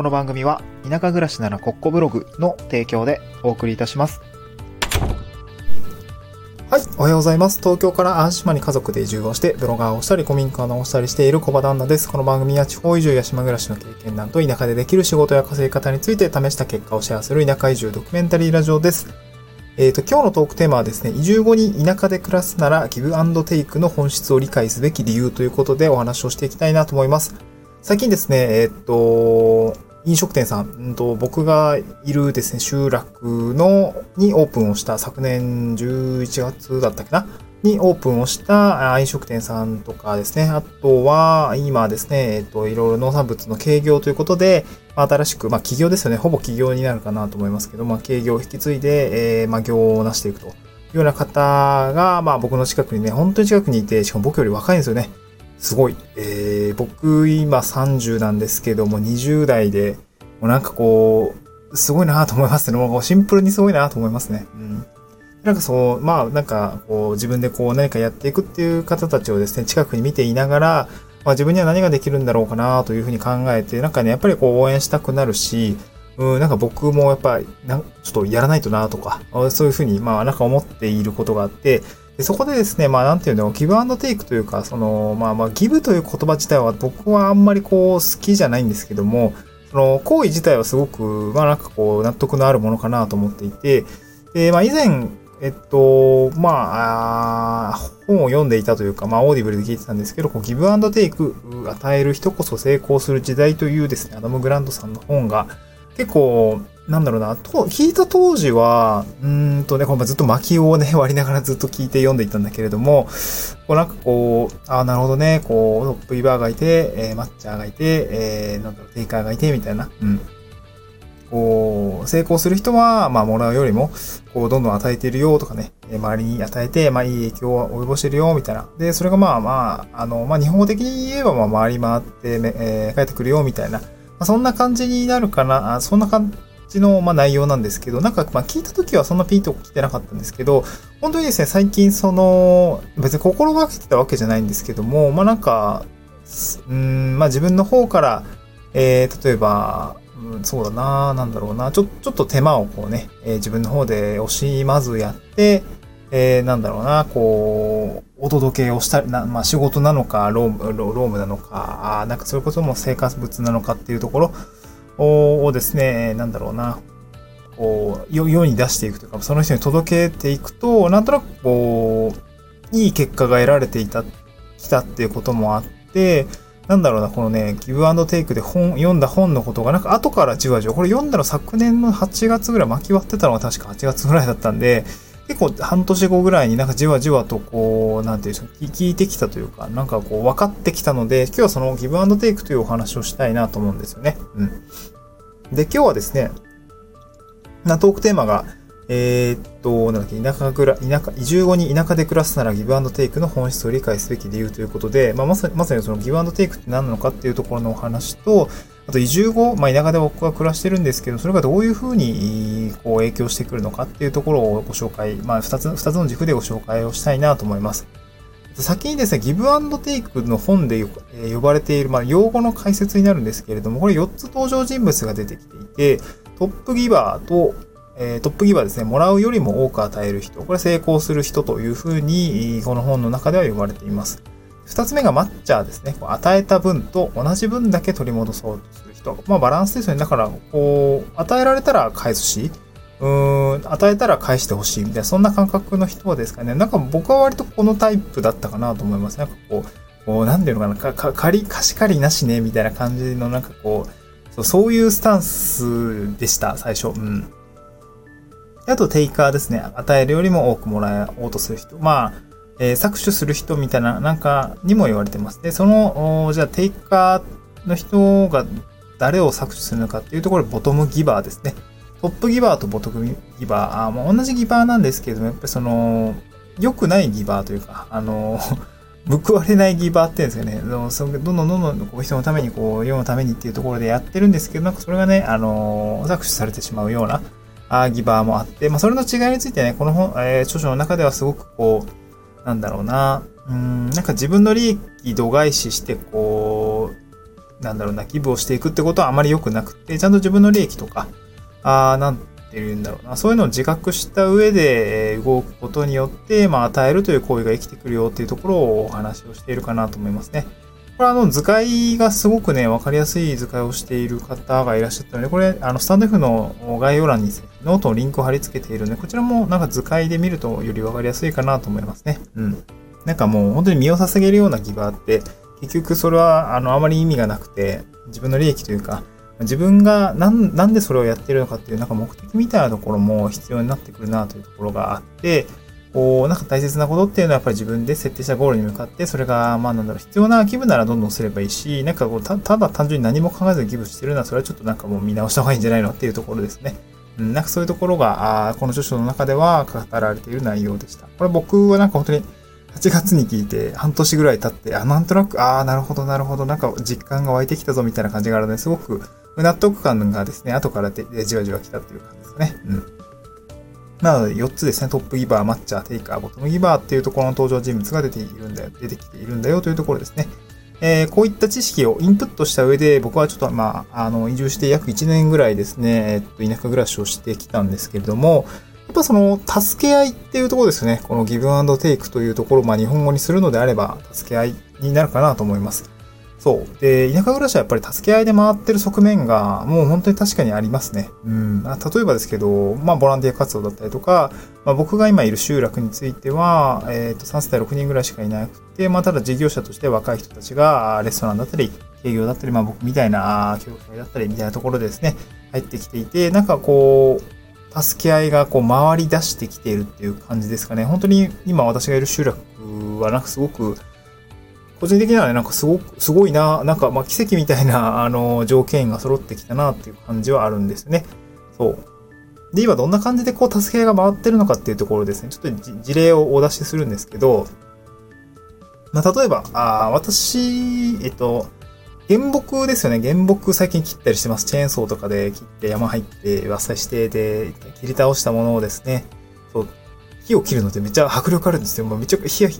この番組は田舎暮らしならコッコブログの提供でお送りいたします。はい。おはようございます。東京から淡島に家族で移住をして、ブロガーをしたり、古民家を直したりしている小場旦那です。この番組は地方移住や島暮らしの経験談と田舎でできる仕事や稼ぎ方について試した結果をシェアする田舎移住ドキュメンタリーラジオです。えっ、と、今日のトークテーマはですね、移住後に田舎で暮らすならギブアンドテイクの本質を理解すべき理由ということでお話をしていきたいなと思います。最近ですね、えっ、と、飲食店さん、んと、僕がいるですね、集落の、にオープンをした昨年11月だったっけな？にオープンをした飲食店さんとかですね。あとは、今ですね、えっ、と、いろいろ農産物の軽業ということで、新しく、まあ企業ですよね。ほぼ企業になるかなと思いますけど、まあ軽業を引き継いで、えー、まあ業を成していくというような方が、まあ僕の近くにね、本当に近くにいて、しかも僕より若いんですよね。すごい。えー、僕今30なんですけども、20代で、もうなんかこう、すごいなと思いますね。もうシンプルにすごいなと思いますね。うん。なんかそう、まあなんかこう自分でこう何かやっていくっていう方たちをですね、近くに見ていながら、まあ自分には何ができるんだろうかなというふうに考えて、なんかね、やっぱりこう応援したくなるし、うん、なんか僕もやっぱ、なちょっとやらないとなとか、そういうふうに、まあなんか思っていることがあって、でそこでですね、まあなんていうの、ギブアンドテイクというか、その、まあまあギブという言葉自体は僕はあんまりこう好きじゃないんですけども、その行為自体はすごく、まあなんかこう納得のあるものかなと思っていて、で、まあ以前、えっと、まあ、本を読んでいたというか、まあ、オーディブルで聞いてたんですけど、こうギブアンドテイク、与える人こそ成功する時代というですね、アダム・グラントさんの本が、結構、なんだろうな、と、聞いた当時は、うんとね、これずっと薪をね、割りながらずっと聞いて読んでいたんだけれども、こうなんかこう、ああ、なるほどね、こう、トップイバーがいて、えー、マッチャーがいて、えー、なんだろう、テイカーがいて、みたいな、うん。こう、成功する人は、まあ、もらうよりも、こう、どんどん与えてるよとかね、周りに与えて、まあ、いい影響を及ぼしてるよ、みたいな。で、それがまあまあ、あの、まあ、日本語的に言えば、まあ、回り回って、えー、帰ってくるよ、みたいな。まあ、そんな感じになるかな、あそんな感じちの、ま、内容なんですけど、なんか、ま、聞いた時はそんなピンと来てなかったんですけど、本当にですね、最近その、別に心がけてたわけじゃないんですけども、まあ、なんか、うん、まあ、自分の方から、えー、例えば、うん、そうだななんだろうな。ちょ、ちょっと手間をこうね、えー、自分の方で惜しまずやって、えー、なんだろうな、こう、お届けをしたり、なまあ仕事なのか、ローム、ロームなのか、なんかそういうことも生活物なのかっていうところをですね、なんだろうな、こう、世に出していくというか、その人に届けていくと、なんとなくこう、いい結果が得られていた、きたっていうこともあって、なんだろうな、このね、ギブアンドテイクで本、読んだ本のことが、なんか後からじわじわ、これ読んだの昨年の8月ぐらい、巻き割ってたのが確か8月ぐらいだったんで、結構半年後ぐらいになんかじわじわとこう、なんていうんですか、聞いてきたというか、なんかこう分かってきたので、今日はそのギブアンドテイクというお話をしたいなと思うんですよね。うん。で、今日はですね、なトークテーマが、えー、っと、なんだっけ、田舎ぐら、田舎、移住後に田舎で暮らすならギブアンドテイクの本質を理解すべき理由ということで、まあ、まさに、まさにそのギブアンドテイクって何なのかっていうところのお話と、あと移住後、まあ、田舎で僕は暮らしてるんですけど、それがどういうふうに、こう、影響してくるのかっていうところをご紹介、まあ、二つ、二つの軸でご紹介をしたいなと思います。先にですね、ギブアンドテイクの本で呼ばれている、まあ、用語の解説になるんですけれども、これ4つ登場人物が出てきていて、トップギバーと、え、トップギバーですね、もらうよりも多く与える人。これ成功する人というふうに、この本の中では呼ばれています。二つ目がマッチャーですね。与えた分と同じ分だけ取り戻そうとする人。まあバランスですよね。だから、こう、与えられたら返すし、うーん、与えたら返してほしいみたいな、そんな感覚の人はですかね。なんか僕は割とこのタイプだったかなと思います。なんかこう、こうなんていうのかな、か、か、借り、貸し借りなしね、みたいな感じのなんかこう、そうそういうスタンスでした、最初。うん。あと、テイカーですね。与えるよりも多くもらおうとする人。まあ、えー、搾取する人みたいな、なんか、にも言われてます。で、その、じゃあ、テイカーの人が誰を搾取するのかっていうところ、ボトムギバーですね。トップギバーとボトムギバー、あまあ、同じギバーなんですけども、やっぱりその、良くないギバーというか、あの、報われないギバーっていうんですかね、どんどんどんどんこう人のために、こう、世のためにっていうところでやってるんですけど、なんかそれがね、あの、搾取されてしまうような、あギバーもあって、まあ、それの違いについてね、この本、えー、著書の中ではすごくこう、なんだろうな、うん、なんか自分の利益度外視して、こうなんだろうな、寄付をしていくってことはあまり良くなくて、ちゃんと自分の利益とか、あなんて言うんだろうな、そういうのを自覚した上で動くことによって、まあ、与えるという行為が生きてくるよっていうところをお話をしているかなと思いますね。これあの図解がすごくね、わかりやすい図解をしている方がいらっしゃったので、これ、あの、スタンド F の概要欄にねノートのリンクを貼り付けているので、こちらもなんか図解で見るとよりわかりやすいかなと思いますね。うん。なんかもう本当に身を捧げるような giver って、結局それはあの、あまり意味がなくて、自分の利益というか、自分がなんでそれをやってるのかっていうなんか目的みたいなところも必要になってくるなというところがあって、こう、なんか大切なことっていうのはやっぱり自分で設定したゴールに向かって、それが、まあなんだろう、必要な寄付ならどんどんすればいいし、なんかこう、ただ単純に何も考えずに寄付してるのは、それはちょっとなんかもう見直した方がいいんじゃないのっていうところですね。うん、なんかそういうところが、あこの著書の中では語られている内容でした。これ僕はなんか本当に8月に聞いて半年ぐらい経って、あ、なんとなく、ああ、なるほど、なるほど、なんか実感が湧いてきたぞみたいな感じがあるので、すごく納得感がですね、後からでじわじわ来たっていう感じですね。うん。なので4つですね、トップギバー、マッチャー、テイカー、ボトムギバーっていうところの登場人物が出ているんだよ、出てきているんだよというところですね。えー、こういった知識をインプットした上で、僕はちょっと、まあ、あの、移住して約1年ぐらいですね、えっと、田舎暮らしをしてきたんですけれども、やっぱその、助け合いっていうところですね。このギブアンドテイクというところ、まあ、日本語にするのであれば、助け合いになるかなと思います。そう。で、田舎暮らしはやっぱり助け合いで回ってる側面が、もう本当に確かにありますね。うん。例えばですけど、まあ、ボランティア活動だったりとか、まあ、僕が今いる集落については、えっ、ー、と、3世帯6人ぐらいしかいなくて、まあ、ただ事業者として若い人たちが、レストランだったり、営業だったり、まあ、僕みたいな、教育会だったり、みたいなところでですね、入ってきていて、なんかこう、助け合いがこう回り出してきているっていう感じですかね。本当に今私がいる集落はなんかすごく個人的にはね、なんかすごく、すごいな、なんかま奇跡みたいな、あの、条件が揃ってきたなっていう感じはあるんですね。そう。で、今どんな感じでこう、助け合いが回ってるのかっていうところですね。ちょっと事例をお出しするんですけど、まあ、例えば、あ私、えっと、原木ですよね。原木最近切ったりしてます。チェーンソーとかで切って山入って伐採してで切り倒したものをですね、そう、木を切るのってめっちゃ迫力あるんですよ。もうめっちゃ火や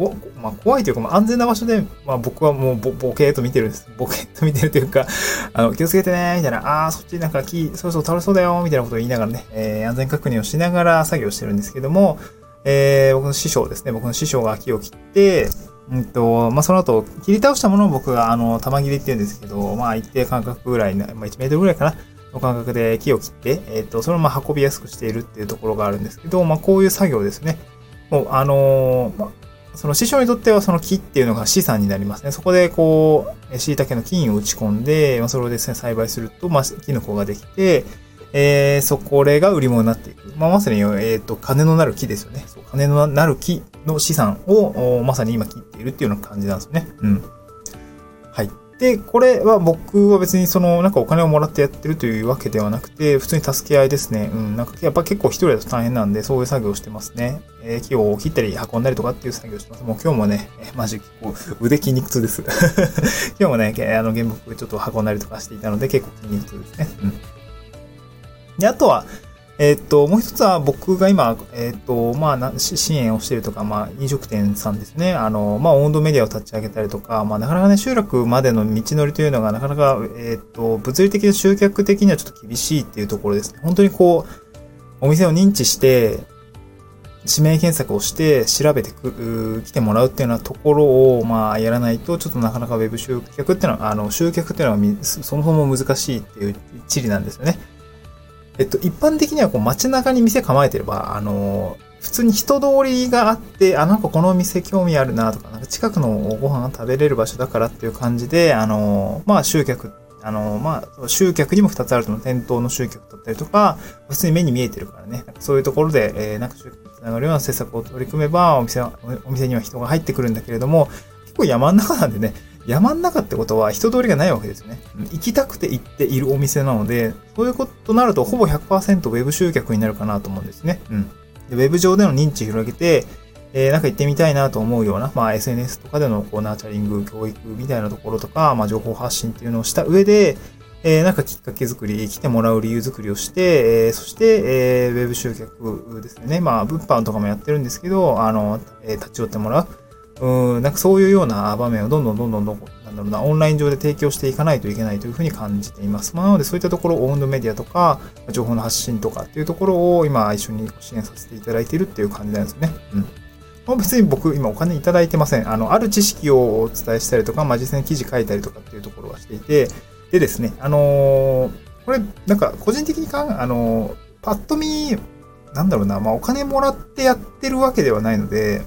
こまあ、怖いというか、まあ、安全な場所で、まあ、僕はもうボボケーと見てるんです。ボケーと見てるというか、あの、気をつけてね、みたいな、ああ、そっちなんか木、そろそろ倒れそうだよ、みたいなことを言いながらね、えー、安全確認をしながら作業してるんですけども、えー、僕の師匠ですね、僕の師匠が木を切って、うんと、まあ、その後、切り倒したものを僕が、あの、玉切りって言うんですけど、まあ、一定間隔ぐらいまあ、1メートルぐらいかな、の間隔で木を切って、えっ、ー、と、そのまま運びやすくしているっていうところがあるんですけど、まあ、こういう作業ですね。もう、あのー、その師匠にとってはその木っていうのが資産になりますね。そこでこう、椎茸の菌を打ち込んで、まあ、それをですね、栽培すると、まあ、キノコができて、えー、そこれが売り物になっていく。まあ、まさに、えっ、ー、と、金のなる木ですよね。そう金のなる木の資産を、まさに今切っているっていうような感じなんですよね。うん。で、これは僕は別にその、なんかお金をもらってやってるというわけではなくて、普通に助け合いですね。うん、なんかやっぱ結構一人だと大変なんで、そういう作業をしてますね。えー、木を切ったり運んだりとかっていう作業してます。もう今日もね、えー、マジ結構腕筋肉痛です。今日もね、あの原木ちょっと運んだりとかしていたので結構筋肉痛ですね。うん。で、あとは、えっと、もう一つは僕が今、えっと、まあ、支援をしているとか、まあ、飲食店さんですね。あの、まあ、温度メディアを立ち上げたりとか、まあ、なかなかね、集落までの道のりというのが、なかなか、えっと、物理的で集客的にはちょっと厳しいっていうところですね。本当にこう、お店を認知して、指名検索をして調べてく、来てもらうっていうようなところを、まあ、やらないと、ちょっとなかなか Web 集客っていうのは、あの、集客っていうのはそもそも難しいっていう地理なんですよね。えっと、一般的にはこう街中に店構えてれば、あの、普通に人通りがあって、あ、なんかこの店興味あるなとか、なんか近くのご飯が食べれる場所だからっていう感じで、あの、まあ集客、あの、まあ、集客にも2つあると思う。店頭の集客だったりとか、普通に目に見えてるからね。そういうところで、えー、なんか集客につながるような施策を取り組めば、お店は、お店には人が入ってくるんだけれども、結構山ん中なんでね、山ん中ってことは人通りがないわけですよね。行きたくて行っているお店なので、そういうことになるとほぼ100%ウェブ集客になるかなと思うんですね。うん。でウェブ上での認知広げて、えー、なんか行ってみたいなと思うような、まあ SNS とかでのこうナーチャリング、教育みたいなところとか、まあ情報発信っていうのをした上で、えー、なんかきっかけ作り、来てもらう理由作りをして、えー、そして、えー、ウェブ集客ですね。まあ、物販とかもやってるんですけど、あの、えー、立ち寄ってもらう。うん、なんかそういうような場面をどんどんどんどんどん、なんだろうな、オンライン上で提供していかないといけないというふうに感じています。まあ、なのでそういったところを、オウンドメディアとか、情報の発信とかっていうところを今一緒に支援させていただいているっていう感じなんですね。うん。まあ、別に僕今お金いただいてません。あの、ある知識をお伝えしたりとか、まあ、実際に記事書いたりとかっていうところはしていて、でですね、あのー、これ、なんか個人的にか、あのー、パッと見、なんだろうな、まあ、お金もらってやってるわけではないので、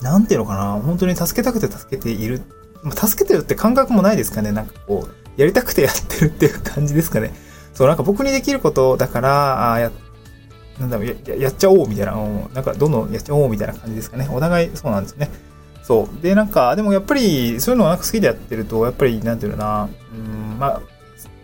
なんていうのかな、本当に助けたくて助けている。まあ、助けてるって感覚もないですかね。なんかこう、やりたくてやってるっていう感じですかね。そう、なんか僕にできることだから、あや、なんだろうや、やっちゃおうみたいな、うんなんかどんどんやっちゃおうみたいな感じですかね。お互いそうなんですね。そう。で、なんか、でもやっぱり、そういうのをなんか好きでやってると、やっぱり、なんていうのかな、うん、まあ、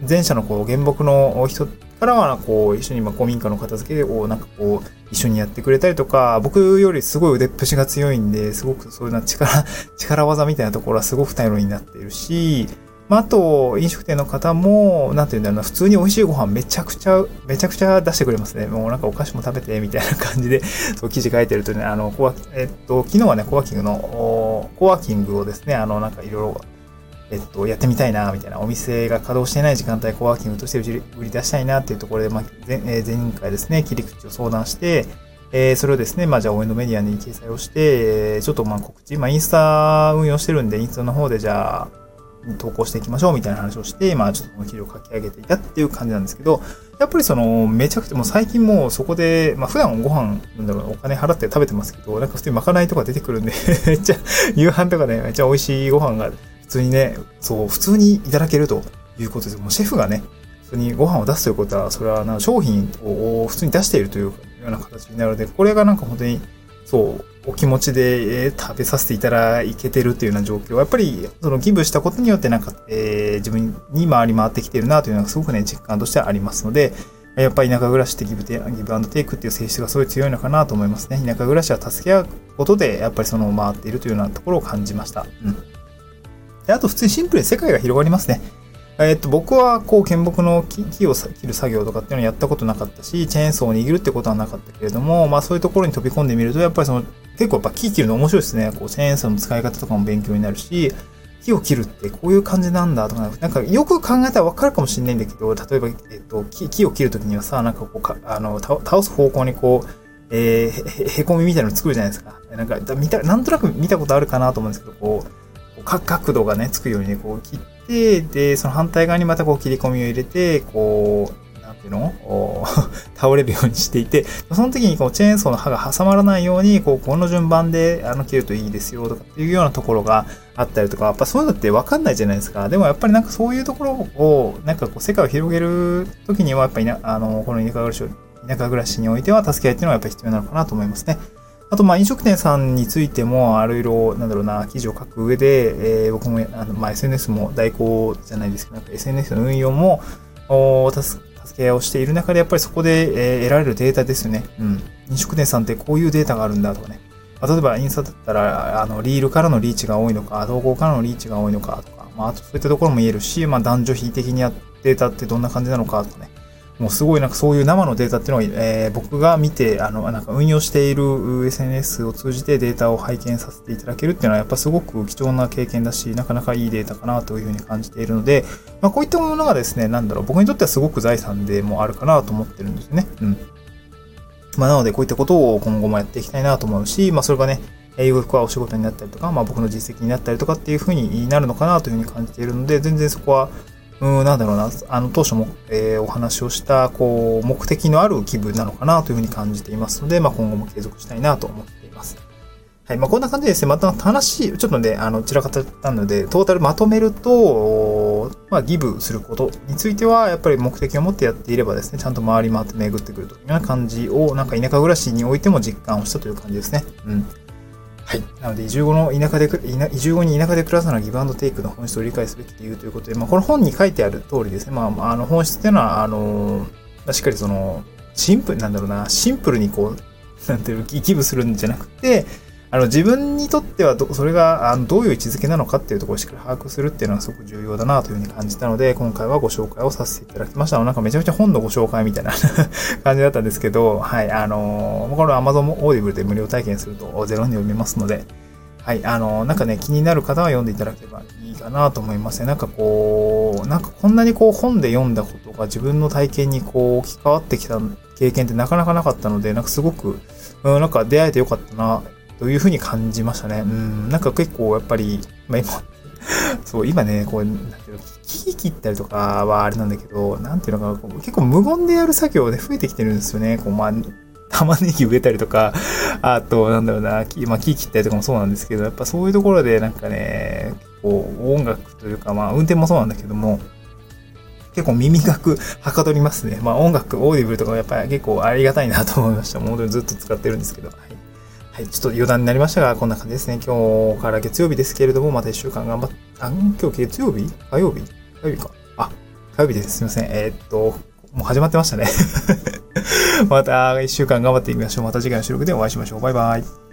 前者のこう原木の人からは、こう、一緒にまあ古民家の片付けをなんかこう、一緒にやってくれたりとか、僕よりすごい腕っぷしが強いんで、すごくそういうな力、力技みたいなところはすごく頼りになっているし、まあ、あと、飲食店の方も、なんて言うんだろうな、普通に美味しいご飯めちゃくちゃ、めちゃくちゃ出してくれますね。もうなんかお菓子も食べて、みたいな感じで、そう、記事書いてるとね、あの、コワ、えっと、昨日はね、コワーキングの、コワーキングをですね、あの、なんかいろいろえっと、やってみたいな、みたいな、お店が稼働してない時間帯、コワーキングとして売り出したいなっていうところで、まあ、前前回ですね、切り口を相談して、えー、それをですね、まあ、じゃあ、応援のメディアに掲載をして、ちょっとまあ告知、まあ、インスタ運用してるんで、インスタの方でじゃあ、投稿していきましょうみたいな話をして、まあちょっとこの記事を書き上げていたっていう感じなんですけど、やっぱりその、めちゃくちゃもう最近もうそこで、まあ普段ご飯、なんだろう、お金払って食べてますけど、なんか普通にまかないとか出てくるんで めっちゃ、夕飯とかね、めっちゃ美味しいご飯が普通にね、そう、普通にいただけるということで、もうシェフがね、普通にご飯を出すということは、それはな商品を普通に出しているというような形になるので、これがなんか本当に、そう、お気持ちで、えー、食べさせていただけてるっていうような状況は、やっぱり、そのギブしたことによってなんか、えー、自分に回り回ってきてるなというのがすごくね、実感としてはありますので、やっぱり田舎暮らしってギブギブアンドテイクっていう性質がすごい強いのかなと思いますね。田舎暮らしは助け合うことで、やっぱりその回っているというようなところを感じました。うん。で、あと普通にシンプルに世界が広がりますね。えっと、僕は、こう、剣木の木を切る作業とかっていうのをやったことなかったし、チェーンソーを握るってことはなかったけれども、まあそういうところに飛び込んでみると、やっぱりその、結構やっぱ木切るの面白いですね。こう、チェーンソーの使い方とかも勉強になるし、木を切るってこういう感じなんだとか、なんかよく考えたらわかるかもしれないんだけど、例えば、えっと、木木を切るときにはさ、なんかこう、あの、倒す方向にこう、えー、へ、へこみみたいなの作るじゃないですか。なんか、見た、なんとなく見たことあるかなと思うんですけど、こう、角度がね、つくように、こう切って、で、その反対側にまたこう切り込みを入れて、こう、なんていうの？倒れるようにしていて、その時にこうチェーンソーの刃が挟まらないように、こう、この順番であの切るといいですよとかっていうようなところがあったりとか、やっぱそういうのってわかんないじゃないですか。でもやっぱりなんかそういうところを、なんかこう世界を広げる時には、やっぱりな、あの、この田舎暮らし田舎暮らしにおいては助け合いっていうのはやっぱり必要なのかなと思いますね。あと、まあ、飲食店さんについても、あるいろ、なんだろうな、記事を書く上で、えー、僕も、あの、ま、SNS も代行じゃないですけど、SNS の運用も、お助け合いをしている中で、やっぱりそこで、えー、得られるデータですよね。うん。飲食店さんってこういうデータがあるんだとかね。まあ、例えば、インスタだったら、あの、リールからのリーチが多いのか、投稿からのリーチが多いのかとか、まあ、あとそういったところも言えるし、まあ、男女比的にデータってどんな感じなのかとかね。もうすごいなんかそういう生のデータっていうのを、えー、僕が見て、あの、なんか運用している SNS を通じてデータを拝見させていただけるっていうのはやっぱすごく貴重な経験だし、なかなかいいデータかなというふうに感じているので、まあこういったものがですね、なんだろう、僕にとってはすごく財産でもあるかなと思ってるんですね。うん。まあなのでこういったことを今後もやっていきたいなと思うし、まあそれがね、英語はお仕事になったりとか、まあ僕の実績になったりとかっていうふうになるのかなというふうに感じているので、全然そこはうん、なんだろうな、あの、当初も、えー、お話をした、こう、目的のある気分なのかなというふうに感じていますので、まあ、今後も継続したいなと思っています。はい。まあ、こんな感じでですね、また話、ちょっとね、あの、散らかったので、トータルまとめると、まあ、ギブすることについては、やっぱり目的を持ってやっていればですね、ちゃんと回り回って巡ってくるというような感じを、なんか田舎暮らしにおいても実感をしたという感じですね。うん。はい。なので、移住後の田舎で、移住後に田舎で暮らすならギブアンドテイクの本質を理解すべき理由ということで、まあ、この本に書いてある通りですね、まあ、あの、本質っていうのは、あの、しっかりその、シンプル、なんだろうな、シンプルにこう、なんていう、寄付するんじゃなくて、あの、自分にとってはど、それが、あの、どういう位置づけなのかっていうところをしっかり把握するっていうのはすごく重要だなというふうに感じたので、今回はご紹介をさせていただきました。なんかめちゃめちゃ本のご紹介みたいな感じだったんですけど、はい、あのこれ Amazon オーディブルで無料体験するとゼロに読めますので、はい、あの、なんかね、気になる方は読んでいただければいいだなと思いますね。なんかこう、なんかこんなにこう本で読んだことが自分の体験にこう置き換わってきた経験ってなかなかなかったので、なんかすごく、うん、なんか出会えてよかったな、というふうに感じましたね。うん、なんか結構やっぱり、まあ今、そう、今ね、こう、なんていうの、木切ったりとかはあれなんだけど、なんていうのかな、結構無言でやる作業で増えてきてるんですよね。こう、まあ、玉ねぎ植えたりとか、あと、なんだろうな、木、まあ、木切ったりとかもそうなんですけど、やっぱそういうところでなんかね、こう、音楽というか、まあ、運転もそうなんだけども、結構耳学はかどりますね。まあ音楽、オーディブルとかやっぱり結構ありがたいなと思いました。本当にずっと使ってるんですけど。はい。はい、ちょっと余談になりましたが、こんな感じですね。今日から月曜日ですけれども、また一週間頑張っ、あ、今日月曜日？火曜日？火曜日か。あ、火曜日です。すいません。えー、っと、もう始まってましたね また一週間頑張っていきましょう。また次回の収録でお会いしましょう。バイバイ。